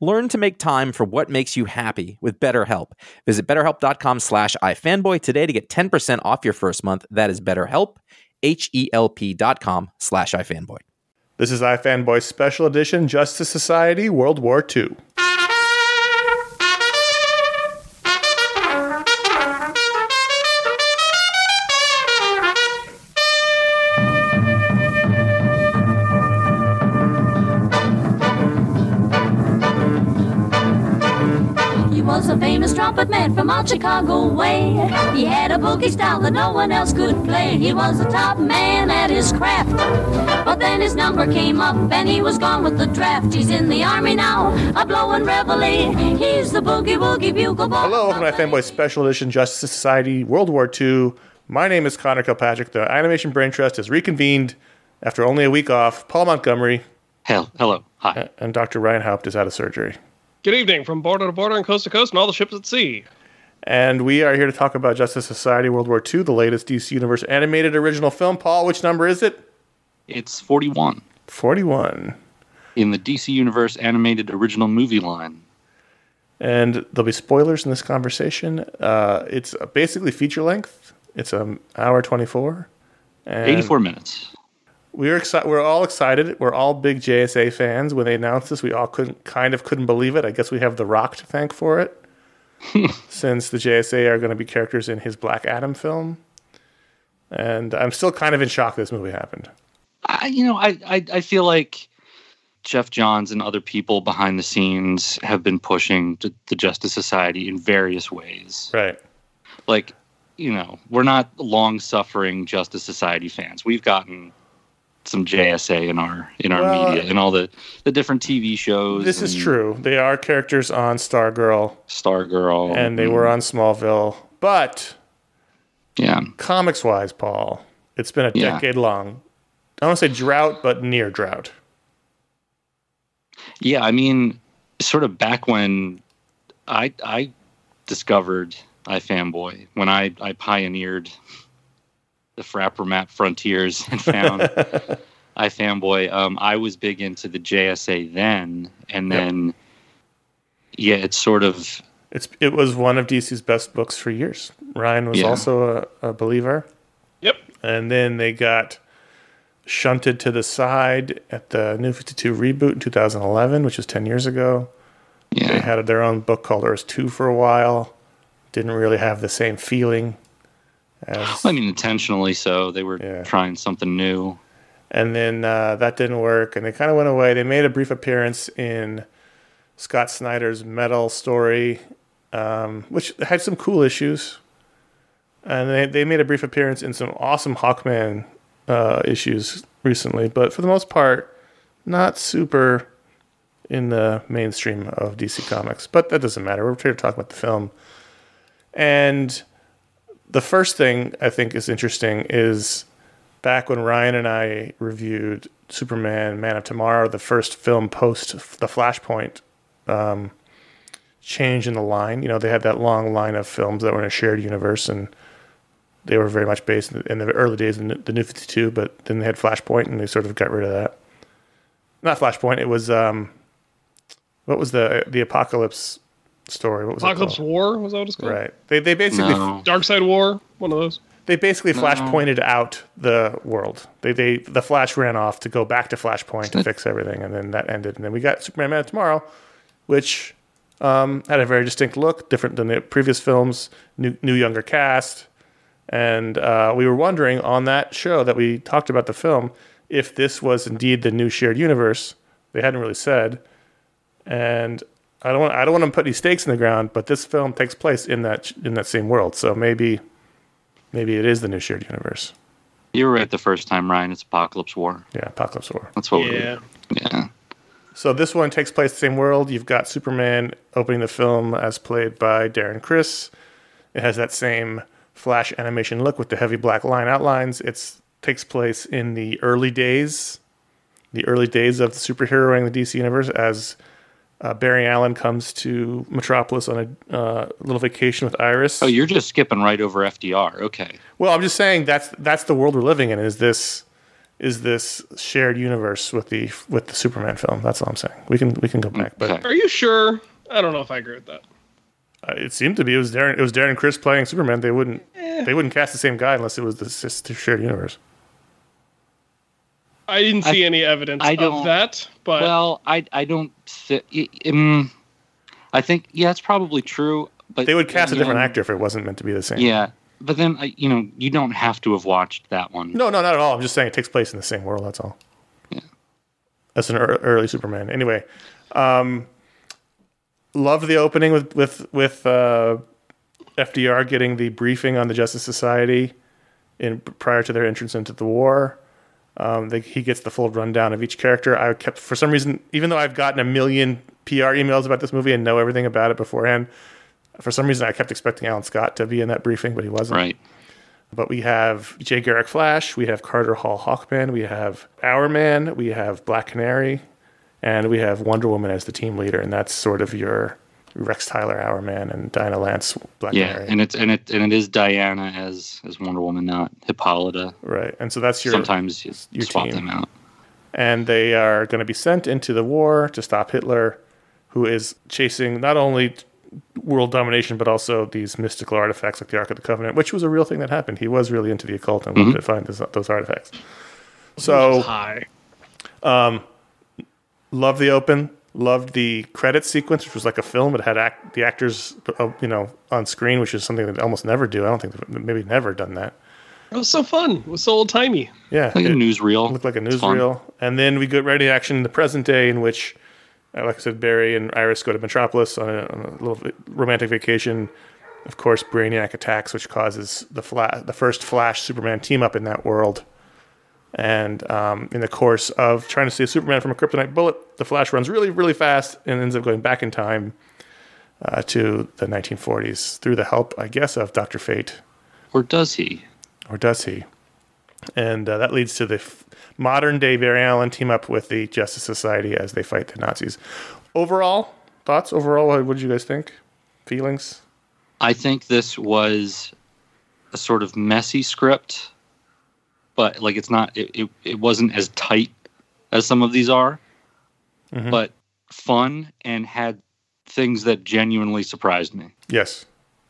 Learn to make time for what makes you happy with BetterHelp. Visit betterhelp.com slash ifanboy today to get 10% off your first month. That is betterhelp, H-E-L-P dot com slash ifanboy. This is iFanboy Special Edition Justice Society World War II. Trumpet man from out Chicago way. He had a boogie style that no one else could play. He was the top man at his craft. But then his number came up and he was gone with the draft. He's in the army now, a blowing reveille. He's the boogie woogie bugle boy. Hello, welcome to Fanboy Special Edition Justice Society World War II. My name is Conor Kilpatrick. The Animation Brain Trust has reconvened after only a week off. Paul Montgomery. Hell, hello. Hi. And Dr. Ryan Haupt is out of surgery. Good evening from border to border and coast to coast and all the ships at sea. And we are here to talk about Justice Society World War II, the latest DC Universe animated original film. Paul, which number is it? It's 41. 41. In the DC Universe animated original movie line. And there'll be spoilers in this conversation. Uh, it's basically feature length. It's an hour 24. 84 minutes we are excited. We're all excited. We're all big JSA fans. When they announced this, we all couldn't kind of couldn't believe it. I guess we have The Rock to thank for it, since the JSA are going to be characters in his Black Adam film. And I'm still kind of in shock this movie happened. I, you know, I, I I feel like Geoff Johns and other people behind the scenes have been pushing the Justice Society in various ways. Right. Like, you know, we're not long suffering Justice Society fans. We've gotten some JSA in our in our well, media and all the the different TV shows. This is true. They are characters on Stargirl, Stargirl, and they and, were on Smallville. But yeah, comics wise, Paul, it's been a yeah. decade long. I don't want to say drought, but near drought. Yeah, I mean, sort of back when I I discovered iFanboy when I I pioneered the Frappr Map Frontiers and found iFanboy. Um, I was big into the JSA then, and then yep. yeah, it's sort of it's it was one of DC's best books for years. Ryan was yeah. also a, a believer. Yep. And then they got shunted to the side at the New 52 reboot in 2011, which was 10 years ago. Yeah. They had their own book called Earth 2 for a while. Didn't really have the same feeling. As, I mean, intentionally so. They were yeah. trying something new. And then uh, that didn't work, and they kind of went away. They made a brief appearance in Scott Snyder's Metal story, um, which had some cool issues. And they, they made a brief appearance in some awesome Hawkman uh, issues recently, but for the most part, not super in the mainstream of DC Comics. But that doesn't matter. We're here to talk about the film. And the first thing I think is interesting is back when Ryan and I reviewed Superman Man of Tomorrow, the first film post the Flashpoint. Um, change in the line. You know, they had that long line of films that were in a shared universe, and they were very much based in the, early days of the New Fifty Two. But then they had Flashpoint, and they sort of got rid of that. Not Flashpoint. It was um, what was the the Apokolips story? What was Apokolips it called? War was that what it's called? Right. They they basically No. Darkseid War, one of those. they basically flash pointed out the world. They they the Flash ran off to go back to Flashpoint to fix everything, and then that ended. And then we got Superman Man of Tomorrow, which um, had a very distinct look, different than the previous films. New new younger cast, and uh, we were wondering on that show that we talked about the film if this was indeed the new shared universe. They hadn't really said, and I don't want I don't want to put any stakes in the ground, but this film takes place in that in that same world. So maybe maybe it is the new shared universe. You were right the first time, Ryan. It's Apokolips War. Yeah, Apokolips War. That's what Yeah. we're. Yeah. So this one takes place in the same world. You've got Superman opening the film as played by Darren Criss. It has that same flash animation look with the heavy black line outlines. It takes place in the early days, the early days of the superheroing the DC universe as uh, Barry Allen comes to Metropolis on a uh, little vacation with Iris. Oh, you're just skipping right over FDR. Okay. Well, I'm just saying that's that's the world we're living in. Is this is this shared universe with the with the Superman film? That's all I'm saying. We can we can go back, but Okay. Are you sure? I don't know if I agree with that. uh, it seemed to be it was Darren it was Darren and Chris playing Superman. They wouldn't they wouldn't cast the same guy unless it was the s- shared universe. I didn't see I- any evidence I of don't- that, but Well, I I don't. thi- i- um, I think yeah, it's probably true. But They would cast a different again, actor if it wasn't meant to be the same. Yeah, but then I- you know you don't have to have watched that one. No, no, not at all. I'm just saying it takes place in the same world. That's all. Yeah. That's an early Superman. Anyway, um, loved the opening with with with uh, FDR getting the briefing on the Justice Society in prior to their entrance into the war. Um, they, he gets the full rundown of each character. I kept, for some reason, even though I've gotten a million PR emails about this movie and know everything about it beforehand, for some reason I kept expecting Alan Scott to be in that briefing, but he wasn't. Right. But we have Jay Garrick Flash, we have Carter Hall Hawkman, we have Hourman, we have Black Canary, and we have Wonder Woman as the team leader, and that's sort of your Rex Tyler Hourman and Diana Lance Black Yeah, Canary. and it's and it and it is Diana as as Wonder Woman, not Hippolyta. right. And so that's your Sometimes you your swap team. them out. and they are going to be sent into the war to stop Hitler, who is chasing not only world domination but also these mystical artifacts like the Ark of the Covenant, which was a real thing that happened. He was really into the occult and wanted mm-hmm. to find those, those artifacts. So high. Um, love the open, loved the credit sequence, which was like a film. It had act, the actors, uh, you know, on screen, which is something that they almost never do. I don't think they've maybe never done that. It was so fun. It was so old timey. Yeah, Like a it newsreel. looked like a newsreel. And then we get ready to action in the present day, in which, uh, like I said, Barry and Iris go to Metropolis on a, on a little romantic vacation. Of course, Brainiac attacks, which causes the fla- the first Flash Superman team up in that world. And um, in the course of trying to save Superman from a kryptonite bullet, the Flash runs really, really fast and ends up going back in time uh, to the 1940s through the help, I guess, of Doctor Fate, Or does he? or does he? And uh, that leads to the f- modern day Barry Allen team up with the Justice Society as they fight the Nazis. Overall, thoughts? Overall, what did you guys think? Feelings? I think this was a sort of messy script, but like it's not. It it, it wasn't as tight as some of these are, Mm-hmm. but fun and had things that genuinely surprised me. Yes.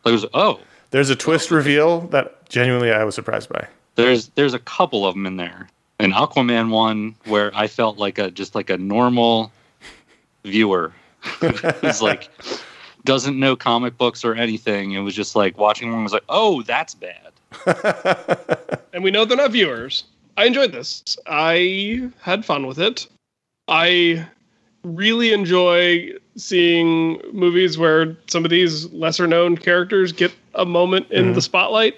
Like it was oh, There's a twist reveal that genuinely I was surprised by. there's there's a couple of them in there. An Aquaman one where I felt like a just like a normal viewer who's like doesn't know comic books or anything. It was just like watching one was like, oh, that's bad. and we know they're not viewers. I enjoyed this. I had fun with it. I really enjoy seeing movies where some of these lesser known characters get a moment in the spotlight.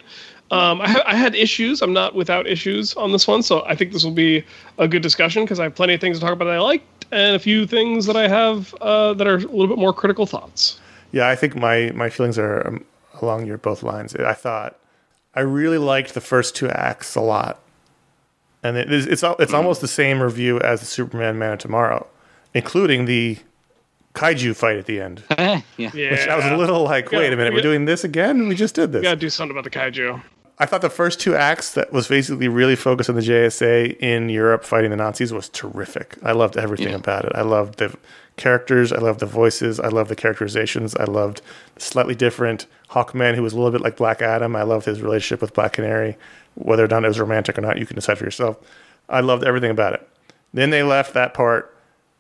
Um, I, ha- I had issues. I'm not without issues on this one, so I think this will be a good discussion because I have plenty of things to talk about that I liked and a few things that I have uh, that are a little bit more critical thoughts. Yeah, I think my my feelings are um, along your both lines. I thought I really liked the first two acts a lot, and it is, it's it's hmm. almost the same review as the Superman Man of Tomorrow, including the kaiju fight at the end. yeah. Yeah, Which I was a little like, wait a minute, we're doing this again? We just did We this. gotta do something about the kaiju. I thought the first two acts that was basically really focused on the JSA in Europe fighting the Nazis was terrific. I loved everything Yeah. about it. I loved the characters. I loved the voices. I loved the characterizations. I loved the slightly different Hawkman who was a little bit like Black Adam. I loved his relationship with Black Canary. Whether or not it was romantic or not, you can decide for yourself. I loved everything about it. Then they left that part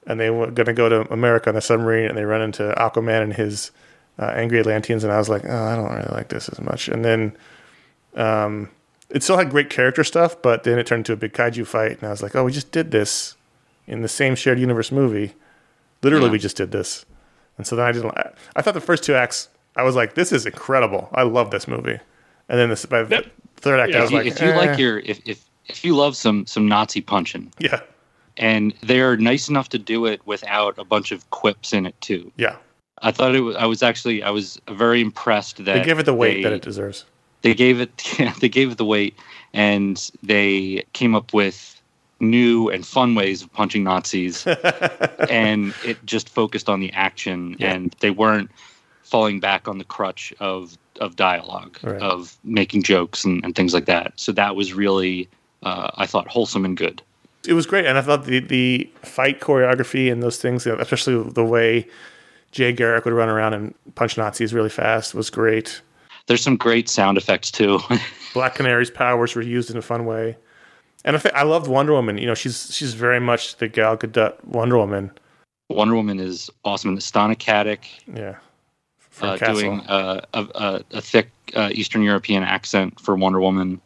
and they were going to go to America on the submarine and they run into Aquaman and his uh, angry Atlanteans. And I was like, oh, I don't really like this as much. And then um, it still had great character stuff, but then it turned into a big kaiju fight. And I was like, oh, we just did this in the same shared universe movie. Literally, Yeah. we just did this. And so then I didn't, I, I thought the first two acts, I was like, this is incredible. I love this movie. And then this, by the Yep. third act, Yeah, I If was you, like, if you eh. like your if, if if you love some some Nazi punching, yeah, and they're nice enough to do it without a bunch of quips in it too. yeah. I thought it was. I was actually. I was very impressed that They give it the weight they- that it deserves. they gave it yeah, they gave it the weight and they came up with new and fun ways of punching Nazis and it just focused on the action Yeah. and they weren't falling back on the crutch of of dialogue Right. of making jokes and, and things like that so that was really uh, I thought wholesome and good it was great, and I thought the the fight choreography and those things, especially the way Jay Garrick would run around and punch Nazis really fast, was great. there's some great sound effects too Black Canary's powers were used in a fun way, and I, think I loved Wonder Woman. You know, she's she's very much the Gal Gadot Wonder Woman. Wonder Woman is awesome and Stana Katic Yeah, uh, doing uh, a, a, a thick uh, Eastern European accent for Wonder Woman.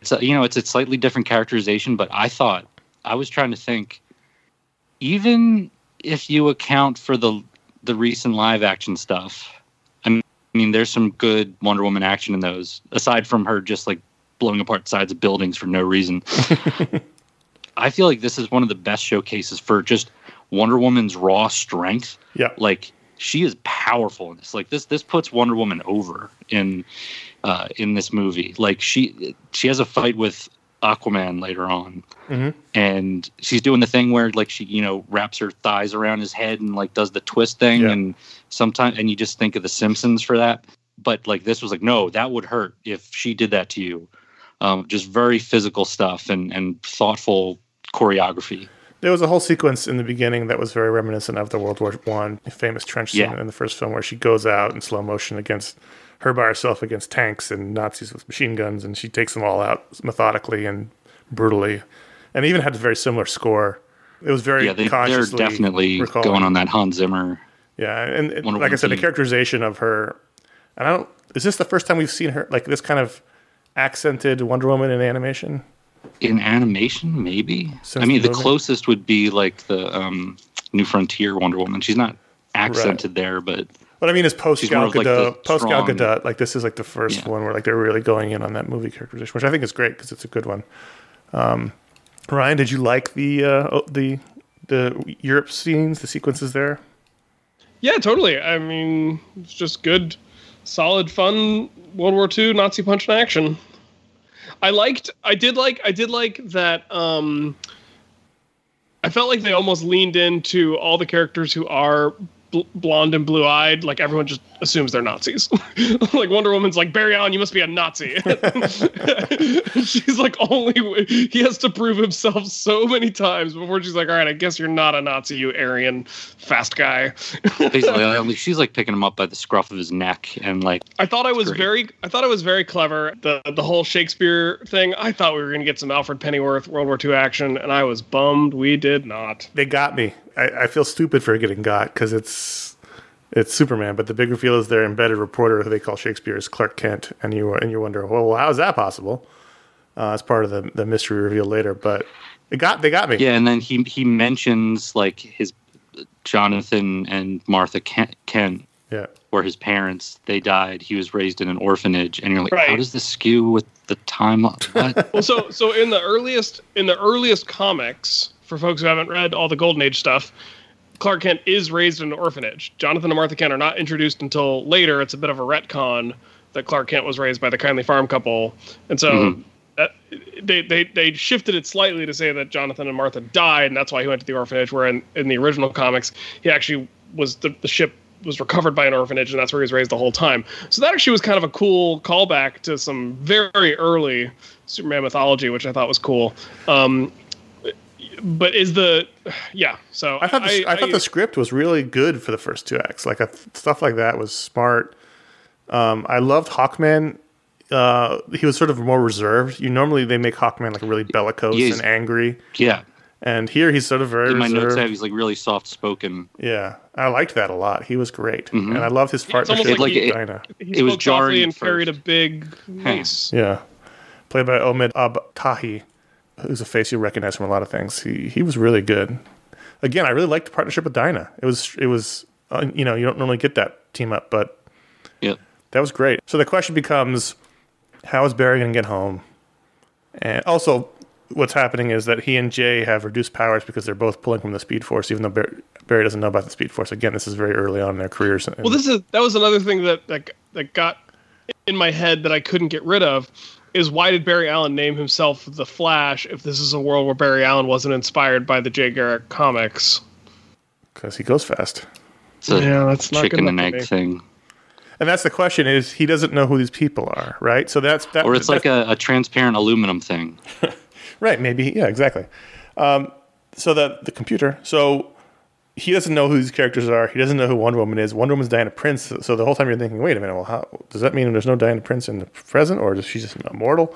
It's a, you know it's a slightly different characterization, but I thought I was trying to think, even if you account for the the recent live action stuff, I mean there's some good Wonder Woman action in those. Aside from her just like blowing apart sides of buildings for no reason, I feel like this is one of the best showcases for just Wonder Woman's raw strength. Yeah, like she is powerful in this. Like this this puts wonder woman over in uh in this movie. Like she she has a fight with aquaman later on. Mhm. and she's doing the thing where like she you know wraps her thighs around his head and like does the twist thing. Yeah. and sometimes and you just think of the simpsons for that. But like this was like no that would hurt if she did that to you um just very physical stuff and and thoughtful choreography there was a whole sequence in the beginning that was very reminiscent of the World War One famous trench scene Yeah. in the first film, where she goes out in slow motion against her by herself against tanks and Nazis with machine guns, and she takes them all out methodically and brutally, and even had a very similar score. It was very yeah they, they're definitely recalling- going on that hans zimmer Yeah, and it- like I said, the characterization of her, and I don't. Is this the first time we've seen her like this kind of accented Wonder Woman in animation? in animation maybe Since i mean the the closest would be like the um new frontier wonder woman she's not accented there but What I mean is post She's Gal more of, like, Gadot. post Gal Gadot, like this is like the first Yeah. one where like they're really going in on that movie characterization, which I think is great because it's a good one. Um, Ryan, did you like the uh, oh, the the Europe scenes, the sequences there? Yeah, totally. I mean, it's just good, solid, fun World War II Nazi punch in action. I liked. I did like. I did like that. Um, I felt like they almost leaned into all the characters who are bl- blonde and blue eyed. Like everyone just assumes they're Nazis. like Wonder Woman's like Barry Allen, you must be a Nazi. she's like only he has to prove himself so many times before she's like, all right, I guess you're not a Nazi, you Aryan fast guy. basically I mean, she's like picking him up by the scruff of his neck and like I thought I was great. very I thought I was very clever. The the whole Shakespeare thing. I thought we were gonna get some Alfred Pennyworth World War II action, and I was bummed we did not. They got me. I, I feel stupid for getting got because it's it's Superman, but the big reveal is their embedded reporter, who they call Shakespeare, is Clark Kent, and you and you wonder, well, how is that possible? Uh, as part of the the mystery reveal later, but it got they got me. yeah and then he he mentions like his jonathan and martha kent, kent yeah. where his parents they died he was raised in an orphanage and you're like Right. how does this skew with the timeline? Well, so so in the earliest in the earliest comics, for folks who haven't read all the Golden Age stuff, Clark Kent is raised in an orphanage. Jonathan and Martha Kent are not introduced until later. It's a bit of a retcon that Clark Kent was raised by the kindly farm couple, and so. That, they, they they shifted it slightly to say that Jonathan and Martha died, and that's why he went to the orphanage. Where in, in the original comics, he actually was the, the ship was recovered by an orphanage, and that's where he was raised the whole time. So that actually was kind of a cool callback to some very early Superman mythology, which I thought was cool. Um, but is the yeah? So I thought the, I, I thought the script was really good for the first two acts. Like stuff like that was smart. Um, I loved Hawkman. Uh, he was sort of more reserved. You normally they make Hawkman like really bellicose and angry. Yeah, and here he's sort of very. In my reserved. notes, have he's like really soft spoken. Yeah, I liked that a lot. He was great, mm-hmm. and I love his partnership with like he, Dinah. He it was jarring and carried a big mace. Yeah, played by Omid Abtahi, who's a face you recognize from a lot of things. He he was really good. Again, I really liked the partnership with Dinah. It was it was uh, you know you don't normally get that team up, but yeah, that was great. So the question becomes, how is Barry going to get home? And also, what's happening is that he and Jay have reduced powers because they're both pulling from the Speed Force, even though Barry, Barry doesn't know about the Speed Force. Again, this is very early on in their careers. Well, this is that was another thing that that that got in my head that I couldn't get rid of is why did Barry Allen name himself the Flash if this is a world where Barry Allen wasn't inspired by the Jay Garrick comics? Because he goes fast. It's a yeah, that's not chicken and egg thing. And that's the question: is he doesn't know who these people are, right? So that's that. Or it's like a, a transparent aluminum thing. right? Maybe. Yeah. Exactly. Um, so the the computer. So he doesn't know who these characters are. He doesn't know who Wonder Woman is. Wonder Woman's Diana Prince. So the whole time you're thinking, wait a minute, well, how, does that mean there's no Diana Prince in the present, or is she just immortal?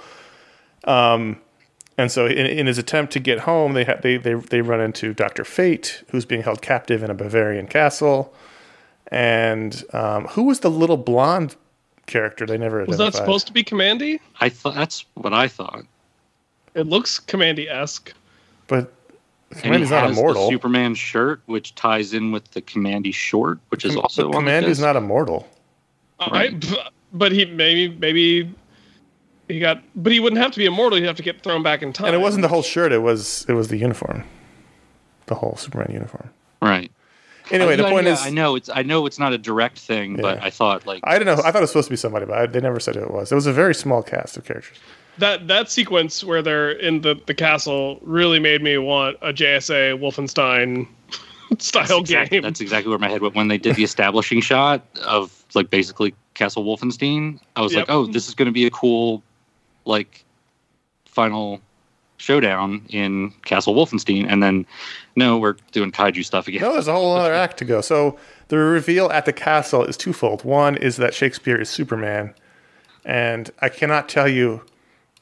Um, and so in, in, his attempt to get home, they, ha- they they they run into Doctor Fate, who's being held captive in a Bavarian castle. And um, who was the little blonde character? They never was that supposed to be Kamandi? I thought that's what I thought. It looks Kamandi esque, but Kamandi's not immortal. Superman shirt, which ties in with the Kamandi short, which is also Kamandi's not immortal. Right. I, but he maybe maybe he got, but he wouldn't have to be immortal. He'd have to get thrown back in time. And it wasn't the whole shirt. It was it was the uniform, the whole Superman uniform. Right. Anyway, I, the point I, is, I know it's I know it's not a direct thing, yeah. but I thought like I don't know. I thought it was supposed to be somebody, but I, they never said who it was. It was a very small cast of characters that that sequence where they're in the, the castle really made me want a JSA Wolfenstein style that's exactly, game. That's exactly where my head went when they did the establishing shot of like basically Castle Wolfenstein. I was yep. like, oh, this is going to be a cool like final showdown in Castle Wolfenstein, and then no, we're doing kaiju stuff again. No, there's a whole other act to go. So the reveal at the castle is twofold. One is that Shakespeare is Superman, and I cannot tell you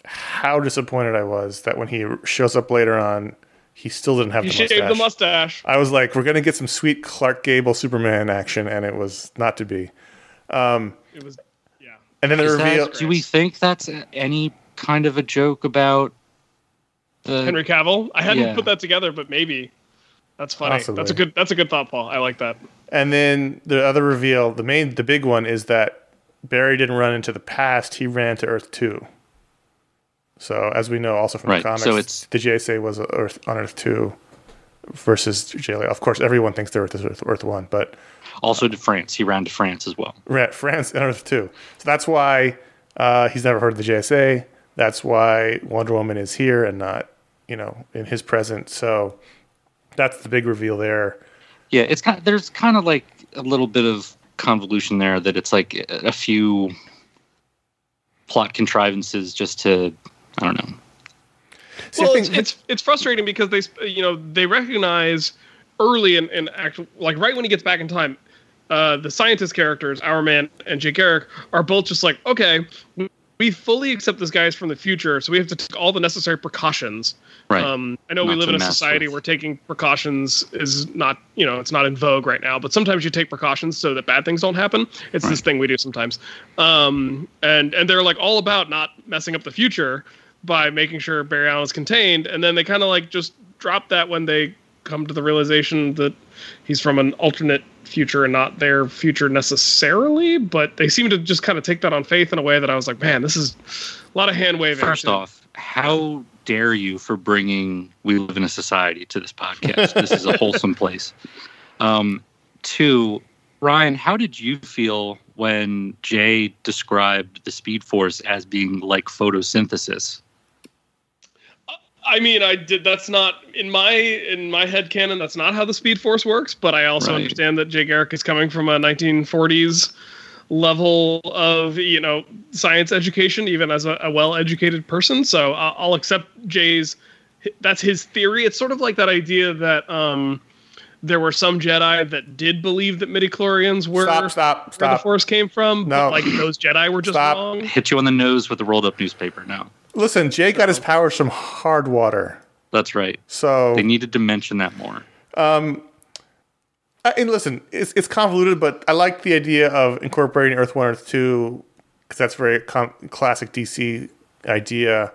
how disappointed I was that when he shows up later on, he still didn't have he the mustache. the mustache. I was like, we're gonna get some sweet Clark Gable Superman action, and it was not to be. Um, it was, yeah. And then the Is reveal. That, do we think that's any kind of a joke about the Henry Cavill? I hadn't yeah. put that together, but maybe that's funny. Possibly. That's a good. That's a good thought, Paul. I like that. And then the other reveal, the main, the big one, is that Barry didn't run into the past; he ran to Earth Two. So as we know also from right. the comics, so it's, the JSA was Earth on Earth two versus JLA. Of course, everyone thinks the Earth is Earth, Earth one, but also to France. He ran to France as well. Right, France and Earth two. So that's why uh, he's never heard of the JSA. That's why Wonder Woman is here and not, you know, in his present. So that's the big reveal there. Yeah, it's kind. Of, there's kind of like a little bit of convolution there that it's like a few plot contrivances just to I don't know. See, well, it's, it's, it's frustrating because they you know they recognize early and in actual like right when he gets back in time, uh, the scientist characters, Hourman and Jay Garrick, are both just like, okay, we fully accept this guy is from the future, so we have to take all the necessary precautions. Right. Um, I know not we live in a society with. where taking precautions is not, you know, it's not in vogue right now. But sometimes you take precautions so that bad things don't happen. It's right. this thing we do sometimes. Um, and and they're like all about not messing up the future by making sure Barry Allen is contained, and then they kind of like just drop that when they come to the realization that he's from an alternate future and not their future necessarily. But they seem to just kind of take that on faith in a way that I was like, man, this is a lot of hand waving. First off, how dare you for bringing "We Live in a Society" to this podcast? this is a wholesome place. Um, two, Ryan, how did you feel when Jay described the Speed Force as being like photosynthesis? I mean, I did. That's not in my in my head canon. That's not how the Speed Force works. But I also Right. understand that Jay Garrick is coming from a 1940s level of you know science education, even as a, a well-educated person. So I'll, I'll accept Jay's. That's his theory. It's sort of like that idea that um, there were some Jedi that did believe that midichlorians were Stop, stop, where the. Force came from. No. but like those Jedi were just Stop. wrong. Hit you on the nose with a rolled up newspaper. No, Listen, Jay got his powers from hard water. that's right. So They needed to mention that more. Uh, and listen, it's, it's convoluted, but I like the idea of incorporating Earth One, Earth Two, because that's a very com- classic DC idea.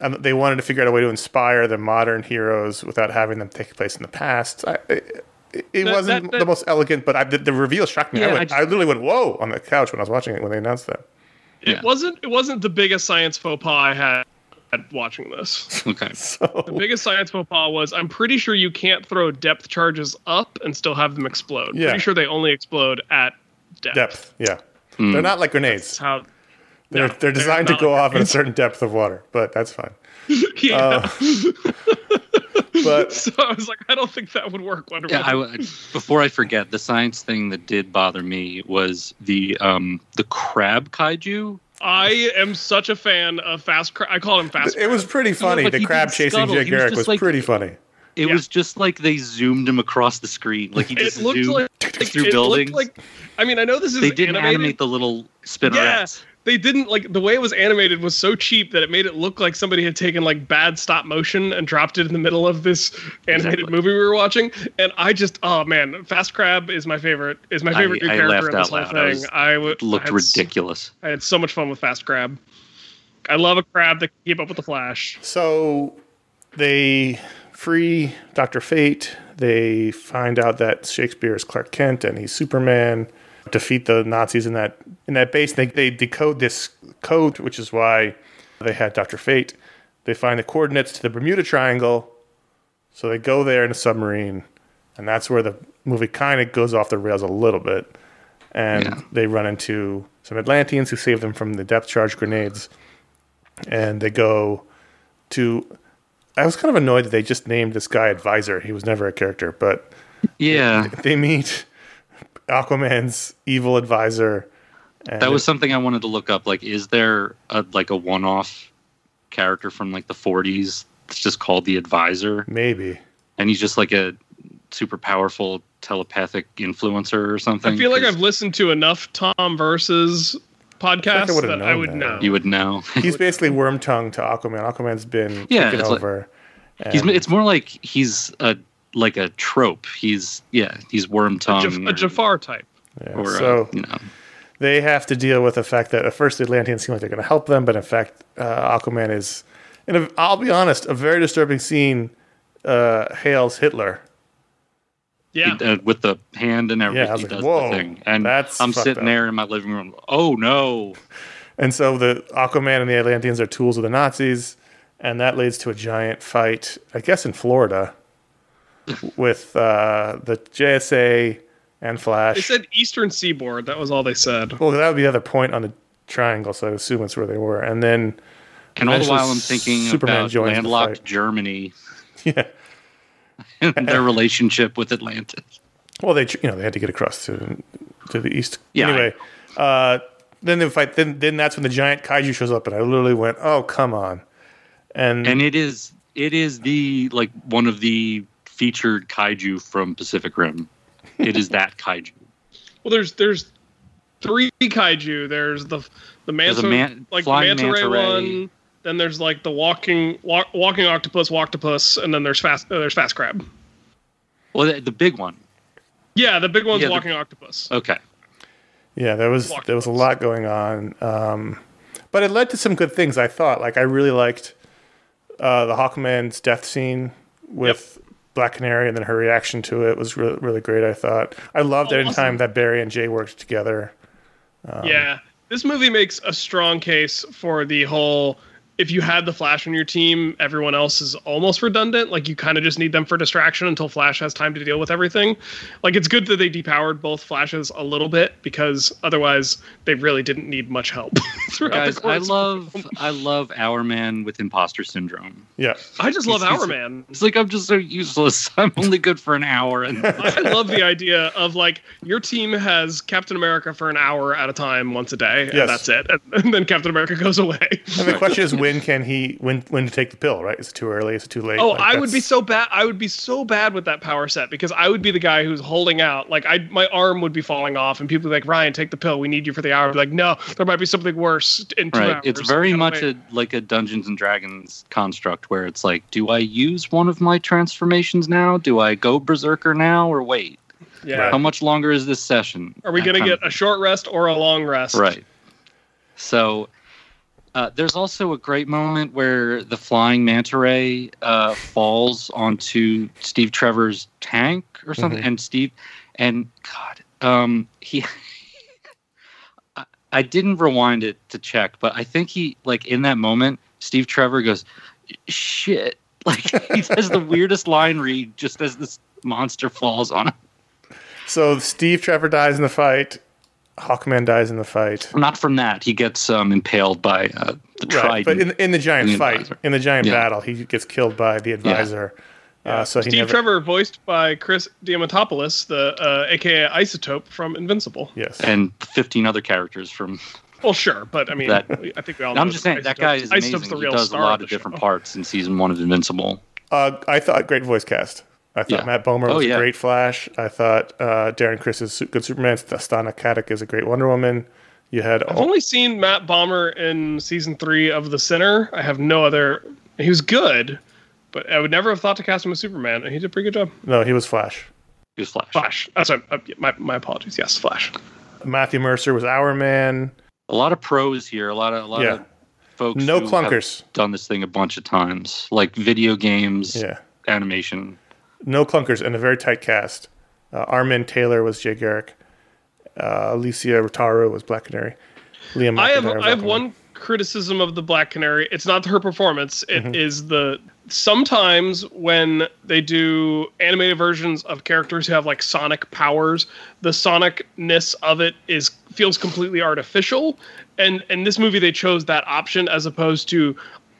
And they wanted to figure out a way to inspire the modern heroes without having them take place in the past. I, it it That- wasn't that- the most elegant, but I, the, the reveal shocked me. I, went, I I, literally went whoa on the couch when I was watching it when they announced that. It Yeah. wasn't. It wasn't the biggest science faux pas I had at watching this. Okay. The biggest science faux pas was I'm pretty sure you can't throw depth charges up and still have them explode. Yeah. Pretty sure they only explode at depth. Depth, yeah. Hmm. They're not like grenades. That's how. They're, no, they're designed to go like off at a certain depth of water, but that's fine. yeah. But so I was like, I don't think that would work. Wonder Yeah, I, Woman. before I forget, the science thing that did bother me was the um the crab kaiju. I am such a fan of fast. Cra- I call him fast. it was pretty funny. like the crab chasing scuttle. Jay He was Garrick was like- pretty funny. It Yeah. was just like they zoomed him across the screen, like he It just looked zoomed like through it buildings. Looked like, I mean, I know this is they didn't animated. animate the little spinnerets. Yeah, they didn't like the way it was animated was so cheap that it made it look like somebody had taken like bad stop motion and dropped it in the middle of this animated Exactly. movie we were watching. And I just, oh man, Fast Crab is my favorite. Is my I- favorite new I character laughed in this whole loud. I thing. was- I would It looked I had s- ridiculous. I had so much fun with Fast Crab. I love a crab that can keep up with the Flash. So they free Dr. Fate. They find out that Shakespeare is Clark Kent and he's Superman. Defeat the Nazis in that in that base. They they decode this code, which is why they had Dr. Fate. They find the coordinates to the Bermuda Triangle. So they go there in a submarine, and that's where the movie kind of goes off the rails a little bit. And Yeah. they run into some Atlanteans who save them from the depth charge grenades. And they go to I was kind of annoyed that they just named this guy Advisor. He was never a character, but Yeah, they meet Aquaman's evil advisor. And that was something I wanted to look up. Like, is there a like a one-off character from like the 40s that's just called the Advisor, maybe. and he's just like a super powerful telepathic influencer or something? I feel like I've listened to enough Tom versus podcasts would've that I would that. know. you would know. He's basically Wormtongue to Aquaman. Aquaman's been Yeah, taken it's like- over. He's it's more like he's a like a trope. He's yeah, he's worm a, tongue Jaf- a Jafar type. yeah. or, uh, so you know. they have to deal with the fact that at first the Atlanteans seem like they're going to help them, but in fact, uh, Aquaman is, and i I'll be honest, a very disturbing scene. Uh, hails Hitler. Yeah. uh, with the hand and everything. Yeah, I was he like, does whoa, the thing. And that's I'm sitting up. there in my living room. Oh no! And so the Aquaman and the Atlanteans are tools of the Nazis, and that leads to a giant fight, I guess in Florida, with uh, the JSA and Flash. They said Eastern Seaboard. That was all they said. well, that would be the other point on the triangle, so I assume it's where they were. And then, And all the while, I'm thinking Superman about joins the landlocked. Germany yeah, and their relationship with Atlantis. well, they you know they had to get across to to the east. Yeah, Anyway, uh, then the fight. Then then that's when the giant kaiju shows up, and I literally went, "Oh, come on!" And, And it is it is the like one of the featured kaiju from Pacific Rim. It is that kaiju. Well, there's there's three kaiju. There's the the There's a manta man- like the flying manta ray ray. one. Then there's like the walking walk, walking octopus, octopus, and then there's fast uh, there's fast crab. Well, the, the big one. Yeah, the big one's Yeah, the- walking octopus. Okay. Yeah, there was there was a lot going on, um, but it led to some good things. I thought, like I really liked uh, the Hawkman's death scene with Black Canary, and then her reaction to it was really really great. I thought I loved Oh, it in time awesome. that Barry and Jay worked together. Um, yeah, this movie makes a strong case for the whole if you had the Flash on your team, everyone else is almost redundant. Like you kind of just need them for distraction until Flash has time to deal with everything. Like it's good that they depowered both Flashes a little bit because otherwise they really didn't need much help. throughout the Guys, I course of the love. I love Hourman with imposter syndrome. Yeah. I just love he's- Hourman. It's like I'm just so useless. I'm only good for an hour, and I love the idea of like your team has Captain America for an hour at a time once a day, and Yes. that's it. And, and then Captain America goes away. And the question is, when can he? When when to take the pill? Right? Is it too early? Is it too late? Oh, Like, I would be so bad. I would be so bad with that power set because I would be the guy who's holding out. Like I, my arm would be falling off, and people would be like, "Ryan, take the pill. We need you for the hour." I'd be like, "No, there might be something worse in two right. hours." It's very Gotta much wait." a like a Dungeons and Dragons construct where it's like, do I use one of my transformations now? Do I go berserker now, or wait? yeah. How much longer is this session? Are we gonna get a short rest or a long rest? Right. So uh, there's also a great moment where the flying manta ray uh, falls onto Steve Trevor's tank or something, and Steve, and God, um, he. I- I didn't rewind it to check, but I think he like in that moment, Steve Trevor goes, "Shit!" Like he says the weirdest line read just as this monster falls on him. So Steve Trevor dies in the fight. Hawkman dies in the fight. Not from that, he gets um, impaled by uh, the Right, but in, in the giant The fight, advisor. in the giant Yeah. battle, he gets killed by the advisor. Uh, so he Steve never. Trevor, voiced by Chris Diamantopoulos, the uh, AKA Isotope from Invincible. Yes. and 15 other characters from. Well, sure, but I mean, That- I think we all. Know I'm just saying that guy is amazing. the He real does a lot the of different show. parts in season one of Invincible. Uh, I thought great voice cast. I thought Yeah. Matt Bomer Oh, was yeah. a great Flash. I thought uh, Darren Criss is good Superman. Stana Katic is a great Wonder Woman. You had I've only seen Matt Bomer in season three of The Sinner. I have no other. He was good, but I would never have thought to cast him as Superman, and he did a pretty good job. no, he was Flash. He was Flash. Flash. That's uh, my my apologies. Yes, Flash. Matthew Mercer was Hourman. A lot of pros here. A lot of a lot Yeah. of folks. No who clunkers. have done this thing a bunch of times, like video games, Yeah, animation. No clunkers, and a very tight cast. Uh, Armen Taylor was Jay Garrick. Uh, Elysia Rotaru was Black Canary. Liam I have I have one criticism of the Black Canary. It's not her performance. It is Mm-hmm. the sometimes when they do animated versions of characters who have like sonic powers, the sonicness of it is feels completely artificial. And in this movie, they chose that option as opposed to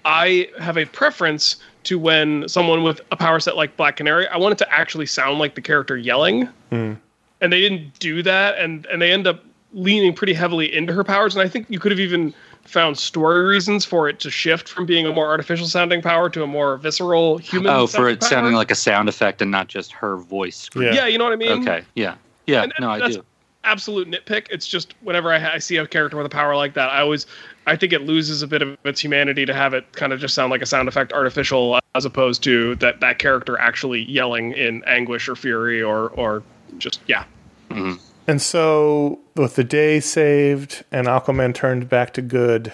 I have a preference to when someone with a power set like Black Canary, I want it to actually sound like the character yelling hmm. and they didn't do that and and they end up leaning pretty heavily into her powers and i think you could have even found story reasons for it to shift from being a more artificial sounding power to a more visceral human Oh, for it power. sounding like a sound effect and not just her voice. Yeah. yeah you know what i mean Okay. Yeah. Yeah. And no, I do. Absolute nitpick. It's just whenever I, I see a character with a power like that i always i think it loses a bit of its humanity to have it kind of just sound like a sound effect artificial as opposed to that that character actually yelling in anguish or fury or or just yeah. Mm-hmm. And so, with the day saved and Aquaman turned back to good,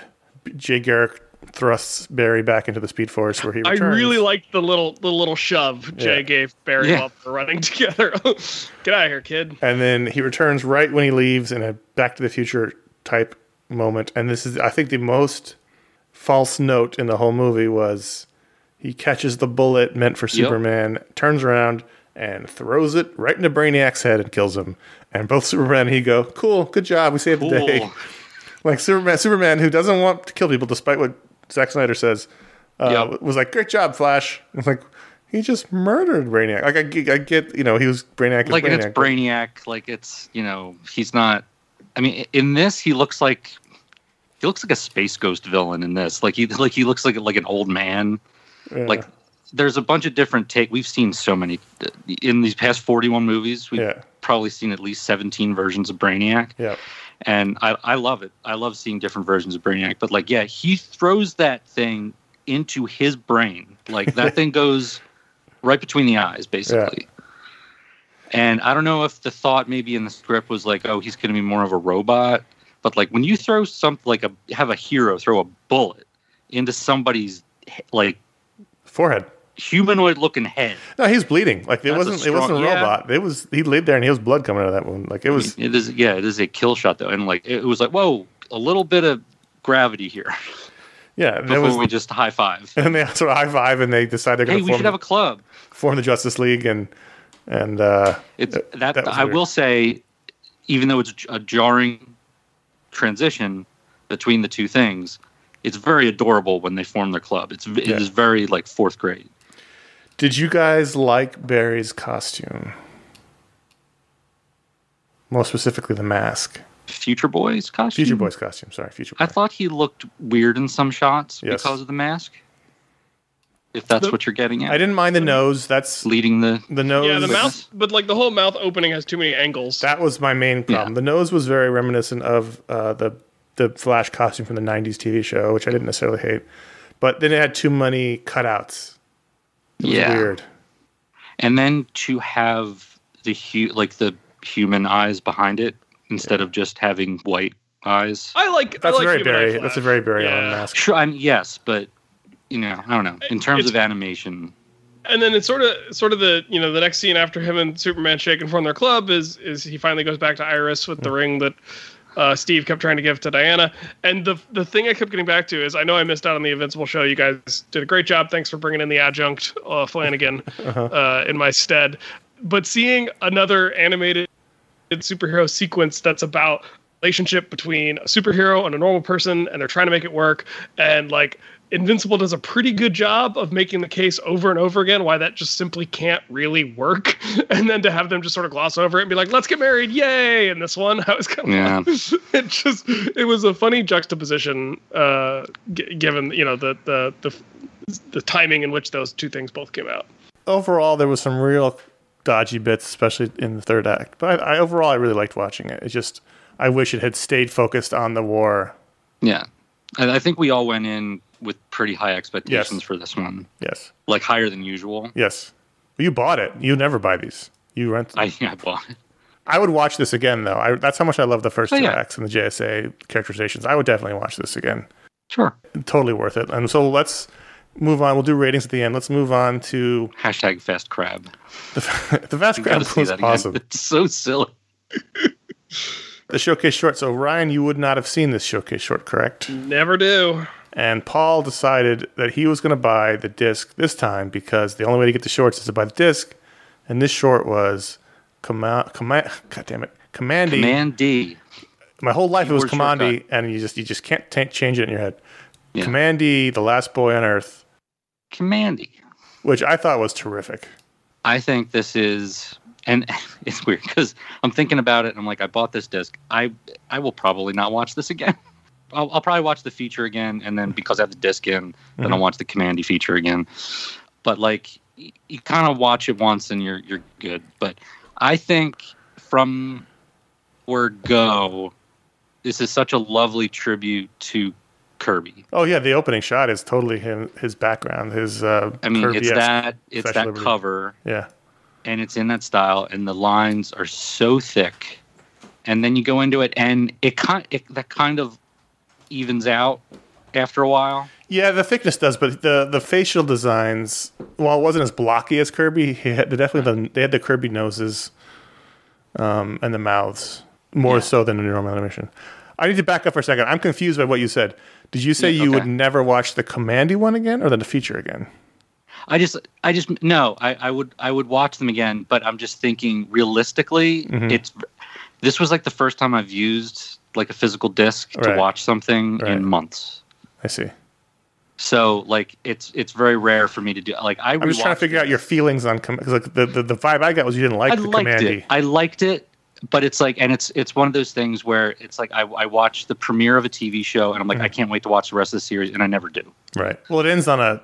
Jay Garrick thrusts Barry back into the Speed Force where he I really liked the little the little shove Jay Yeah. gave Barry Yeah. while they were running together. Get out of here, kid. And then he returns right when he leaves in a Back to the Future type moment. And this is, I think, the most false note in the whole movie was he catches the bullet meant for Superman, turns around and throws it right into Brainiac's head and kills him. And both Superman and he go, "Cool, good job, we saved the day." Like Superman, Superman who doesn't want to kill people, despite what Zack Snyder says, uh, Yep. was like, "Great job, Flash." It's like he just murdered Brainiac. Like I, get- I get, you know, he was Brainiac. like Brainiac, it's Brainiac. Like it's you know he's not. I mean, in this he looks like he looks like a space ghost villain. In this, like he like he looks like like an old man. Yeah. Like there's a bunch of different take. We've seen so many in these past 41 movies. We've Yeah. probably seen at least 17 versions of Brainiac. yeah, and I, I love it. I love seeing different versions of Brainiac. But like, yeah, he throws that thing into his brain. Like that thing goes right between the eyes, basically. And I don't know if the thought maybe in the script was like, oh, he's going to be more of a robot. But like when you throw something like a have a hero throw a bullet into somebody's like forehead. Humanoid looking head, No, he's bleeding. Like it That's wasn't. it wasn't a strong- yeah. robot. It was. He laid there and he was blood coming out of that wound. Like it was. it is yeah, it is a kill shot though, and like it was like whoa, a little bit of gravity here. Yeah, that Before was. we just high five. and they sort of high five, and they decide they're going to. Hey, we should have a club. form the Justice League, and and uh, It's That- that, that I weird. will say, even though it's a jarring transition between the two things, it's very adorable when they form their club. It's it Yeah. is very like fourth grade. Did you guys like Barry's costume? More specifically, the mask. Future Boy's costume. Future Boy's costume. Sorry, Future Boy. I thought he looked weird in some shots Yes. because of the mask. If that's The- what you're getting at, I didn't mind the nose. That's leading the the nose. yeah, the Witness. mouth, but like the whole mouth opening has too many angles. That was my main problem. Yeah. The nose was very reminiscent of uh, the the Flash costume from the '90s TV show, which I didn't necessarily hate. But then it had too many cutouts. It was yeah, weird. and then to have the hu- like the human eyes behind it instead of just having white eyes. I like. That's I like very Human Barry. That's a very Barry Yeah. Allen mask. Sure, I'm yes, but you know, I don't know. In terms It's- of animation, and then it's sort of sort of the you know the next scene after him and Superman shake and form their club is is he finally goes back to Iris with the hmm. ring that uh, Steve kept trying to give to Diana. And the the thing I kept getting back to is I know I missed out on the Invincible show. You guys did a great job. Thanks for bringing in the adjunct uh, Flanagan uh, in my stead. But seeing another animated superhero sequence that's about relationship between a superhero and a normal person and they're trying to make it work and like invincible does a pretty good job of making the case over and over again why that just simply can't really work and then to have them just sort of gloss over it and be like let's get married yay And this one i was kind of Yeah. it just it was a funny juxtaposition uh g- given you know the, the the the timing in which those two things both came out Overall, there was some real dodgy bits, especially in the third act. But I, I overall, I really liked watching it. It's just I wish it had stayed focused on the war. yeah, I, I think we all went in with pretty high expectations Yes. for this one, Yes, like higher than usual. yes. You bought it. You never buy these. You rent. I I bought it. I would watch this again, though. I, that's how much I love the first Oh, two yeah. acts and the JSA characterizations. I would definitely watch this again. Sure. Totally worth it. And so let's move on. We'll do ratings at the end. Let's move on to Hashtag fast crab. the, the Vast You Crab was awesome. It's so silly. The showcase short. So Ryan, you would not have seen this showcase short, correct? never do And Paul decided that he was going to buy the disc this time because the only way to get the shorts is to buy the disc. And this short was command, command, God damn it, Kamandi. Command D. My whole life it was Kamandi, and you just you just can't t- change it in your head. Yeah. Kamandi, the last boy on Earth, Kamandi. which I thought was terrific. I think this is, and it's weird because I'm thinking about it and I'm like, I bought this disc. I I will probably not watch this again. I'll, I'll probably watch the feature again, and then because I have the disc in, then I'll watch the Kamandi feature again. But like, y- you kind of watch it once and you're you're good. But I think from word go, this is such a lovely tribute to Kirby. Oh yeah, the opening shot is totally him, his background, his. Uh, I mean, it's Kirby-esque- that it's that Liberty. cover. Yeah, and it's in that style and the lines are so thick and then you go into it and it kind it, that kind of evens out after a while yeah. The thickness does, but the the facial designs, while it wasn't as blocky as Kirby, he had they definitely the, they had the Kirby noses, um, and the mouths more so than in normal animation. I need to back up for a second. I'm confused by what you said. Did you say Yeah, you would never watch the Kamandi one again, or then the feature again? i just i just no i, I would i would watch them again but i'm just thinking realistically Mm-hmm. it's this was like the first time i've used like a physical disc Right. to watch something Right. in months I see. so like it's it's very rare for me to do like i I'm just trying to figure out your feelings on because like the, the the vibe I got was you didn't like I the liked Kamandi. it. I liked it, but it's like, and it's it's one of those things where it's like I, I watch the premiere of a TV show and I'm like, Mm-hmm. I can't wait to watch the rest of the series, and I never do. Right. Well, it ends on a.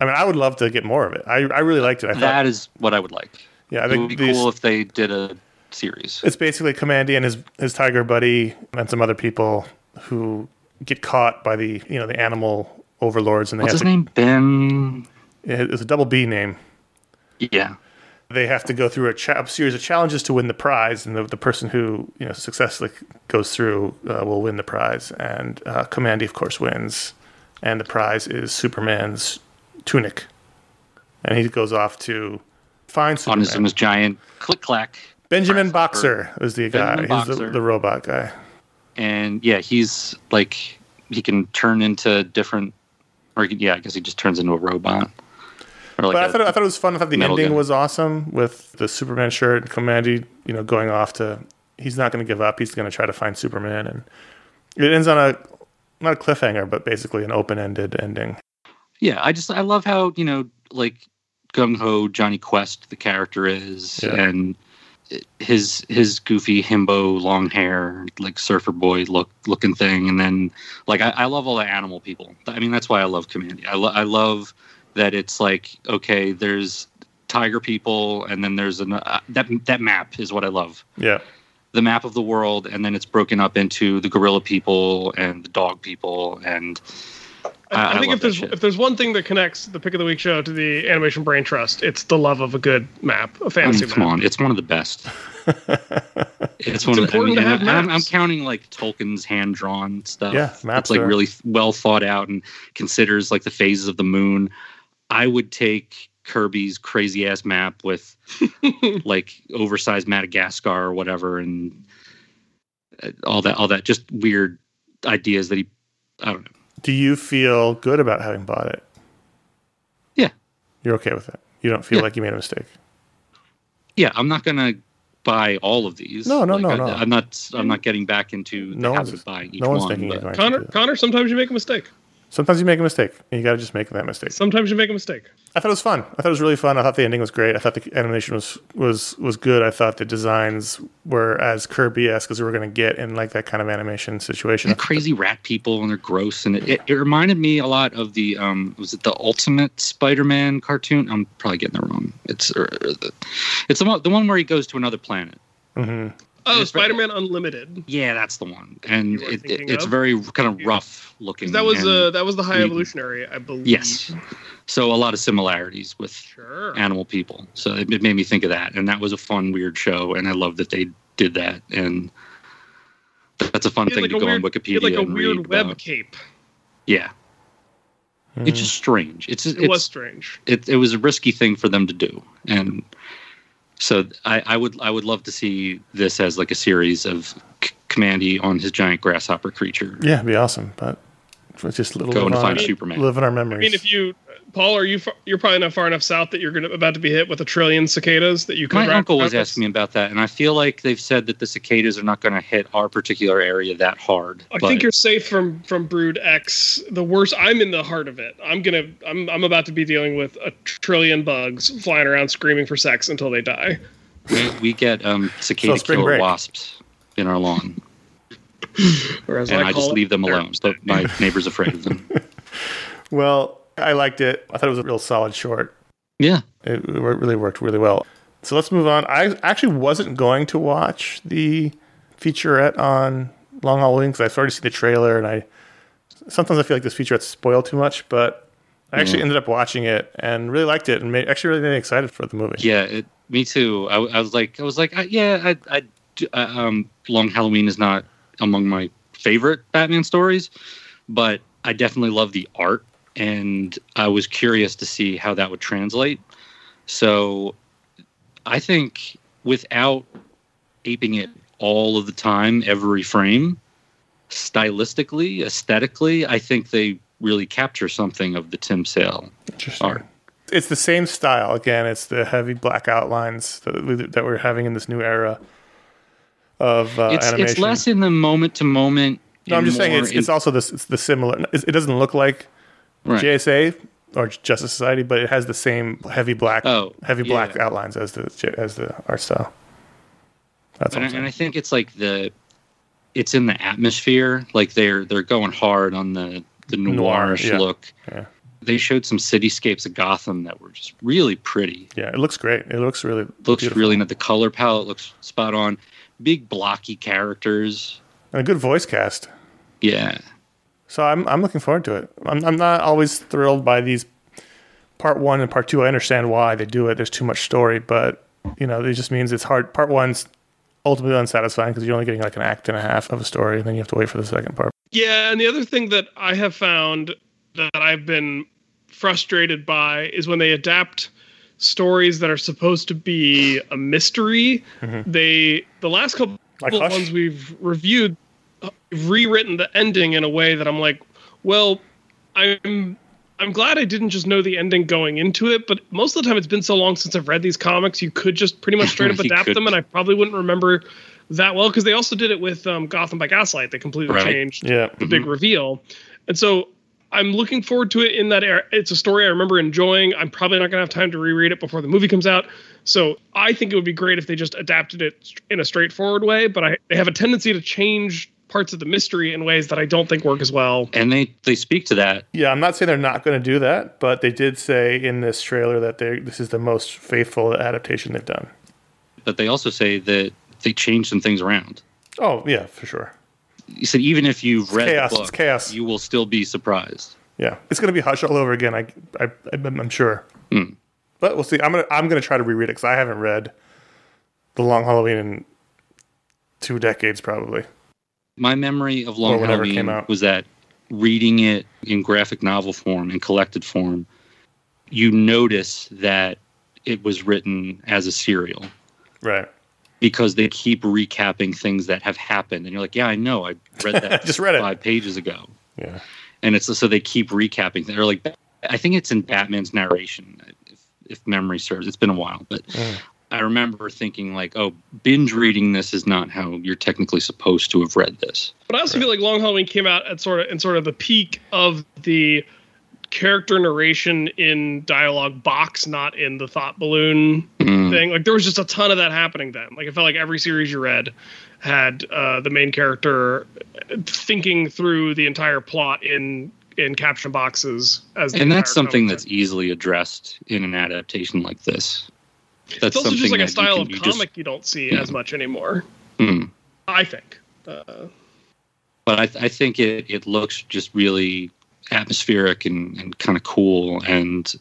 I mean, I would love to get more of it. I, I really liked it. I thought, That is what I would like. yeah, I It would be these, cool if they did a series. it's basically Kamandi and his his tiger buddy and some other people who get caught by the you know the animal overlords and they What's have his name? Ben. It's a double B name. Yeah. They have to go through a, cha- a series of challenges to win the prize, and the, the person who you know successfully goes through uh, will win the prize. And uh, Kamandi, of course, wins, and the prize is Superman's tunic, and he goes off to find On Superman. on his giant click clack. Benjamin Boxer was the guy. Benjamin He's the, the robot guy. And yeah, he's like he can turn into different, or yeah, I guess he just turns into a robot. Like but I thought I thought it was fun. I thought the ending gun. was awesome with the Superman shirt and Kamandi, you know, going off to. He's not going to give up. He's going to try to find Superman, and it ends on a not a cliffhanger, but basically an open-ended ending. yeah, I just I love how you know like gung ho Jonny Quest the character is, Yeah. and his his goofy himbo long hair like surfer boy look looking thing, and then like I, I love all the animal people. I mean that's why I love Kamandi. I lo- I love that it's like okay, there's tiger people, and then there's an uh, that that map is what I love. Yeah, the map of the world and then it's broken up into the gorilla people and the dog people and I, I- I I think if there's if there's one thing that connects the pick of the week show to the Animation Brain Trust, it's the love of a good map, a fantasy mean, come map. on it's one of the best. It's one of the, I important mean, to have I'm, I'm counting like tolkien's hand-drawn stuff. Yeah, maps it's like are- really well thought out and considers like the phases of the moon. I would take kirby's crazy ass map with like oversized madagascar or whatever and uh, all that all that just weird ideas that he i don't know Do you feel good about having bought it? Yeah. You're okay with it. You don't feel Yeah. like you made a mistake. yeah i'm not gonna buy all of these No, no, Like, no, I, no. i'm not i'm not getting back into the No habit one's- of buying each no one's one thinking but- you're going Conor. Conor, sometimes you make a mistake. Sometimes you make a mistake, and you got to just make that mistake. Sometimes you make a mistake. I thought it was fun. I thought it was really fun. I thought the ending was great. I thought the animation was was was good. I thought the designs were as Kirby esque as we were going to get in like that kind of animation situation. and crazy rat people and they're gross and it, it, it reminded me a lot of the um was it the ultimate spider-man cartoon i'm probably getting that wrong it's or, or the, it's the one, the one where he goes to another planet hmm Oh, Spider-Man Unlimited. yeah that's the one and it, it, it's of? very kind of rough looking. That was uh, that was the High we- Evolutionary, I believe. yes so a lot of similarities with Sure. animal people so it, it made me think of that and that was a fun weird show and i love that they did that and that's a fun thing like to go weird, on wikipedia like a and weird read web about. cape. yeah it's just strange it's It it's, was strange. it, it was a risky thing for them to do and so I, I would I would love to see this as like a series of C- Kamandi on his giant grasshopper creature Yeah, it'd be awesome. But it's just little going to find on- Superman. live in our memories. I memories. mean, if you, Paul, are you far, you're probably not far enough south that you're gonna about to be hit with a trillion cicadas that you could. My uncle was asking me about that, and I feel like they've said that the cicadas are not going to hit our particular area that hard. I but think you're safe from from Brood X. The worst. I'm in the heart of it. I'm gonna. I'm. I'm about to be dealing with a trillion bugs flying around screaming for sex until they die. we, we get um, cicada spring killer break. wasps in our lawn, Whereas and I, I, just it leave them alone. So my neighbor's afraid of them. well, I liked it. I thought it was a real solid short. Yeah, It, really worked really well. So let's move on. I actually wasn't going to watch the featurette on Long Halloween because I started to see the trailer, and I sometimes I feel like this featurette's spoiled too much, but I actually ended up watching it and really liked it, and made, actually really made me excited for the movie. yeah, it, me too. I, I was like, I was like, I, yeah, I, I, uh, um, Long Halloween is not among my favorite Batman stories, but I definitely love the art, and I was curious to see how that would translate. So, I think without aping it all of the time, every frame, stylistically, aesthetically, I think they really capture something of the Tim Sale Interesting. art. It's the same style. Again, it's the heavy black outlines that, we, that we're having in this new era of uh, it's animation. it's less in the moment to moment. no, I'm just saying it's, in- it's also this. It's the similar. It doesn't look like right. JSA or Justice Society, but it has the same heavy black, Oh, heavy yeah. black outlines as the as the art style. That's and, I'm I- saying. and I think it's like the it's in the atmosphere. Like they're they're going hard on the the Noir, noirish yeah. look. Yeah. They showed some cityscapes of Gotham that were just really pretty. yeah, it looks great. It looks really Looks beautiful. really. The color palette looks spot on. Big blocky characters. and a good voice cast. Yeah. So I'm I'm looking forward to it. I'm I'm not always thrilled by these part one and part two. I understand why they do it. There's too much story, but you know, it just means it's hard. Part one's ultimately unsatisfying because you're only getting like an act and a half of a story, and then you have to wait for the second part. Yeah, and the other thing that I have found that I've been frustrated by is when they adapt stories that are supposed to be a mystery. Mm-hmm. They the last couple Like ones we've reviewed. Rewritten the ending in a way that I'm like, well, I'm I'm glad I didn't just know the ending going into it, but most of the time it's been so long since I've read these comics, you could just pretty much straight up adapt could. them, and I probably wouldn't remember that well because they also did it with um, Gotham by Gaslight. They completely Right. changed Yeah. the big reveal, and so I'm looking forward to it in that era. It's a story I remember enjoying. I'm probably not going to have time to reread it before the movie comes out. So I think it would be great if they just adapted it in a straightforward way. But I, they have a tendency to change parts of the mystery in ways that I don't think work as well. And they they speak to that. Yeah, I'm not saying they're not going to do that, but they did say in this trailer that they this is the most faithful adaptation they've done. But they also say that they changed some things around. Oh yeah, for sure. You said even if you've read chaos, the book, chaos. you will still be surprised. Yeah, it's going to be Hush all over again. I, I, I'm I'm sure. Hmm. But we'll see. I'm gonna I'm gonna try to reread it because I haven't read the Long Halloween in two decades probably. My memory of Long Or Halloween came out. was that reading it in graphic novel form and collected form, you notice that it was written as a serial Right. because they keep recapping things that have happened, and you're like, "Yeah, I know. I read that Just read it. five pages ago." Yeah. and it's so they keep recapping They're like, I think it's in Batman's narration, if, if memory serves. It's been a while, but Mm. I remember thinking like, oh, binge reading this is not how you're technically supposed to have read this. But I also feel like Long Halloween came out at sort of in sort of the peak of the character narration in dialogue box, not in the thought balloon Mm. thing. Like there was just a ton of that happening then. Like I felt like every series you read had uh, the main character thinking through the entire plot in in caption boxes as the And that's something that's easily addressed in an adaptation like this. That's it's also just like a style of you comic just- you don't see as much anymore. Mm. I think. Uh, but I, I think it, it looks just really atmospheric and, and kind of cool. And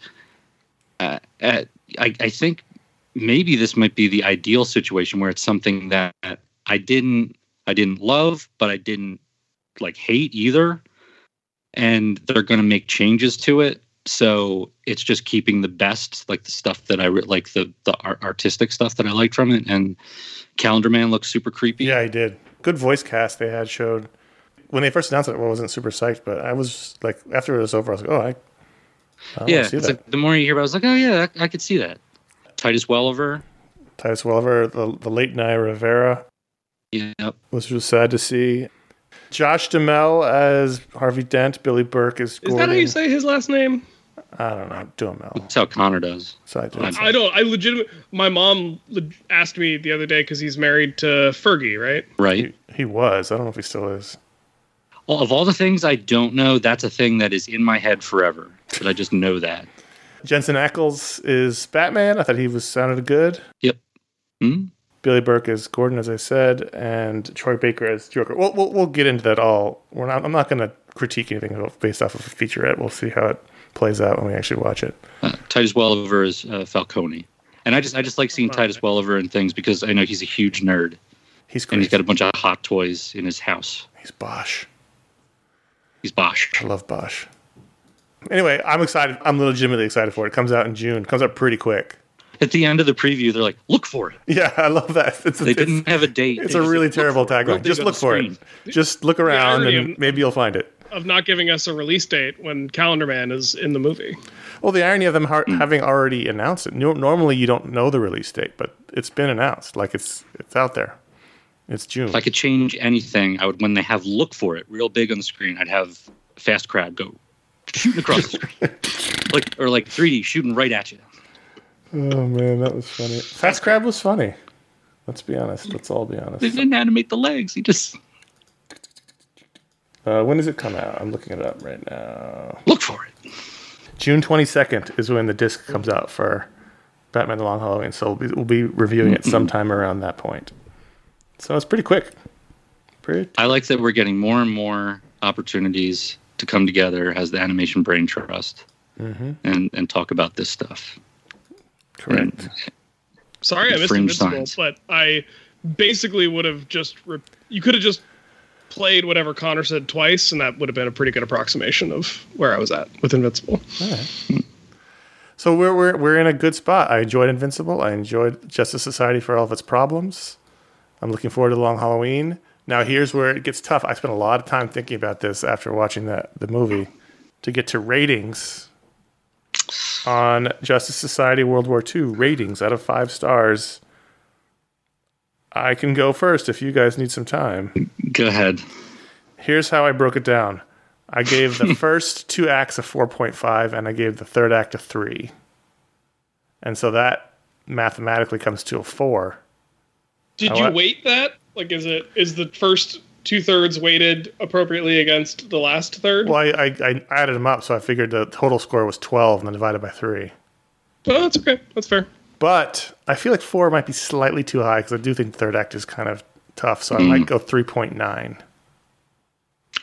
uh, uh, I, I think maybe this might be the ideal situation where it's something that I didn't I didn't love, but I didn't like hate either. And they're going to make changes to it. So it's just keeping the best, like the stuff that I re- like the the art- artistic stuff that I liked from it. And Calendar Man looks super creepy. Yeah, he did. Good voice cast they had showed. When they first announced it, I wasn't super psyched, but I was like, after it was over, I was like, oh, I, I wanna yeah, see it's that. like the more you hear about, it, I was like, oh yeah, I, I could see that. Titus Welliver, Titus Welliver, the, the late Naya Rivera, yeah, which was just sad to see. Josh Duhamel as Harvey Dent. Billy Burke as is Gordon. that how you say his last name? I don't know. Duhamel. that's how Conor does. So I did. I don't. I legitimate. My mom leg- asked me the other day because he's married to Fergie, right? Right. He, he was. I don't know if he still is. All, of all the things I don't know, that's a thing that is in my head forever. But I just know that. Jensen Ackles is Batman. I thought he was sounded good. Hmm? Billy Burke is Gordon, as I said, and Troy Baker as Joker. We'll we'll, we'll get into that all. We're not. I'm not going to critique anything based off of a featurette. We'll see how it plays out when we actually watch it. Uh, Titus Welliver is uh, Falcone, and I just I just like seeing Titus Welliver in things because I know he's a huge nerd He's and he's got a bunch of hot toys in his house. He's Bosch. He's Bosch. I love Bosch. Anyway, I'm excited. I'm legitimately excited for it. It comes out in June. It comes out pretty quick. At the end of the preview, they're like, "Look for it." Yeah, I love that. It's, They it's, didn't have a date. it's They a just really said, "Look terrible for it." Tagline. Just look for it. Just look around irony and maybe you'll find it. Of not giving us a release date when Calendar Man is in the movie. Well, the irony of them har- mm. having already announced it. No- normally, you don't know the release date, but it's been announced. Like it's it's out there. It's June. If I could change anything, I would when they have look for it real big on the screen, I'd have fast crab go shooting across the screen. like or like 3D shooting right at you. oh man, that was funny. Fast Crab was funny. Let's be honest. Let's all be honest. They didn't animate the legs. He just Uh, when does it come out? I'm looking it up right now. look for it. June 22nd is when the disc comes out for Batman: The Long Halloween. So we'll be, we'll be reviewing it sometime around that point. So it's pretty quick. Pretty. I like that we're getting more and more opportunities to come together as the Animation Brain Trust and and talk about this stuff. Correct. And Sorry, I missed Fringe Invincible, signs. but I basically would have just. Re- you could have just played whatever Conor said twice, and that would have been a pretty good approximation of where I was at with Invincible. Hmm. So we're, we're we're in a good spot. I enjoyed Invincible. I enjoyed Justice Society for all of its problems. I'm looking forward to Long Halloween. Now here's where it gets tough. I spent a lot of time thinking about this after watching that the movie to get to ratings on Justice Society World War II ratings out of five stars. I can go first if you guys need some time. Go ahead. Here's how I broke it down. I gave the first two acts a 4.5 and I gave the third act a 3. And so that mathematically comes to a 4. Did I you what? weight that? Like, is it is the first two thirds weighted appropriately against the last third? Well, I, I, I added them up, so I figured the total score was 12 and then divided by 3. Oh, that's okay. That's fair. But I feel like 4 might be slightly too high because I do think the third act is kind of tough. So I hmm. might go 3.9.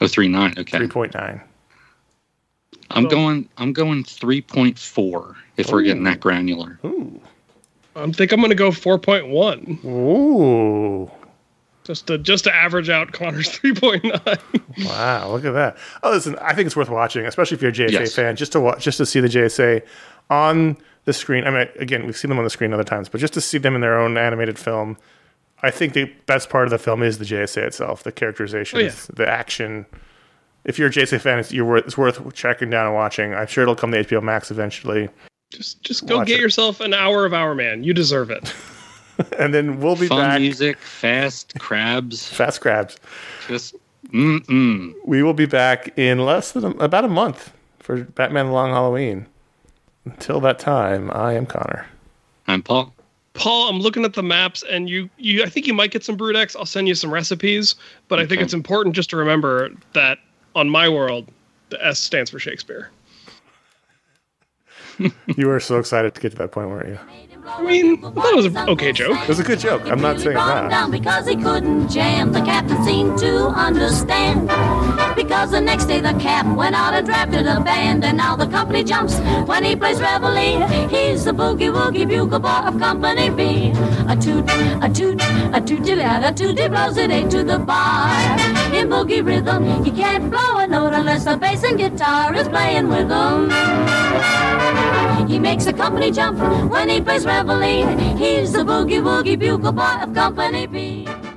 Oh, three nine. Okay. 3.9. I'm going. I'm going three point four. If we're getting that granular. Ooh. I think I'm going to go 4.1 Ooh. just to just to average out Conor's 3.9. Wow, look at that. Oh, listen, I think it's worth watching, especially if you're a JSA Yes. fan, just to watch, just to see the JSA on the screen. I mean, again, we've seen them on the screen other times, but just to see them in their own animated film, I think the best part of the film is the JSA itself, the characterization, Oh, yeah. the action. If you're a JSA fan, it's, you're worth, it's worth checking down and watching. I'm sure it'll come to HBO Max eventually, just just go Watch get it. yourself an hour of Hour Man. You deserve it. and then we'll be Fun back. music, fast crabs. Fast grabs. Just mm mm. We will be back in less than a, about a month for Batman: The Long Halloween. Until that time, I am Conor. I'm Paul. Paul, I'm looking at the maps, and you, you, I think you might get some Brood I'll send you some recipes, but I think it's important just to remember that on my world, the S stands for Shakespeare. You were so excited to get to that point, weren't you? I mean, that was an okay joke. It was a good joke. I'm not saying that. down because he couldn't jam. The captain seemed to understand. Because the next day the cap went out and drafted a band, and now the company jumps when he plays reveille. He's the boogie woogie bugle boy of Company B. A toot, a toot, a tooty lad, a tooty blows it eight to the bar. In boogie rhythm, he can't blow a note unless the bass and guitar is playing with him. He makes a company jump when he plays reveille. He's the boogie woogie bugle boy of Company B.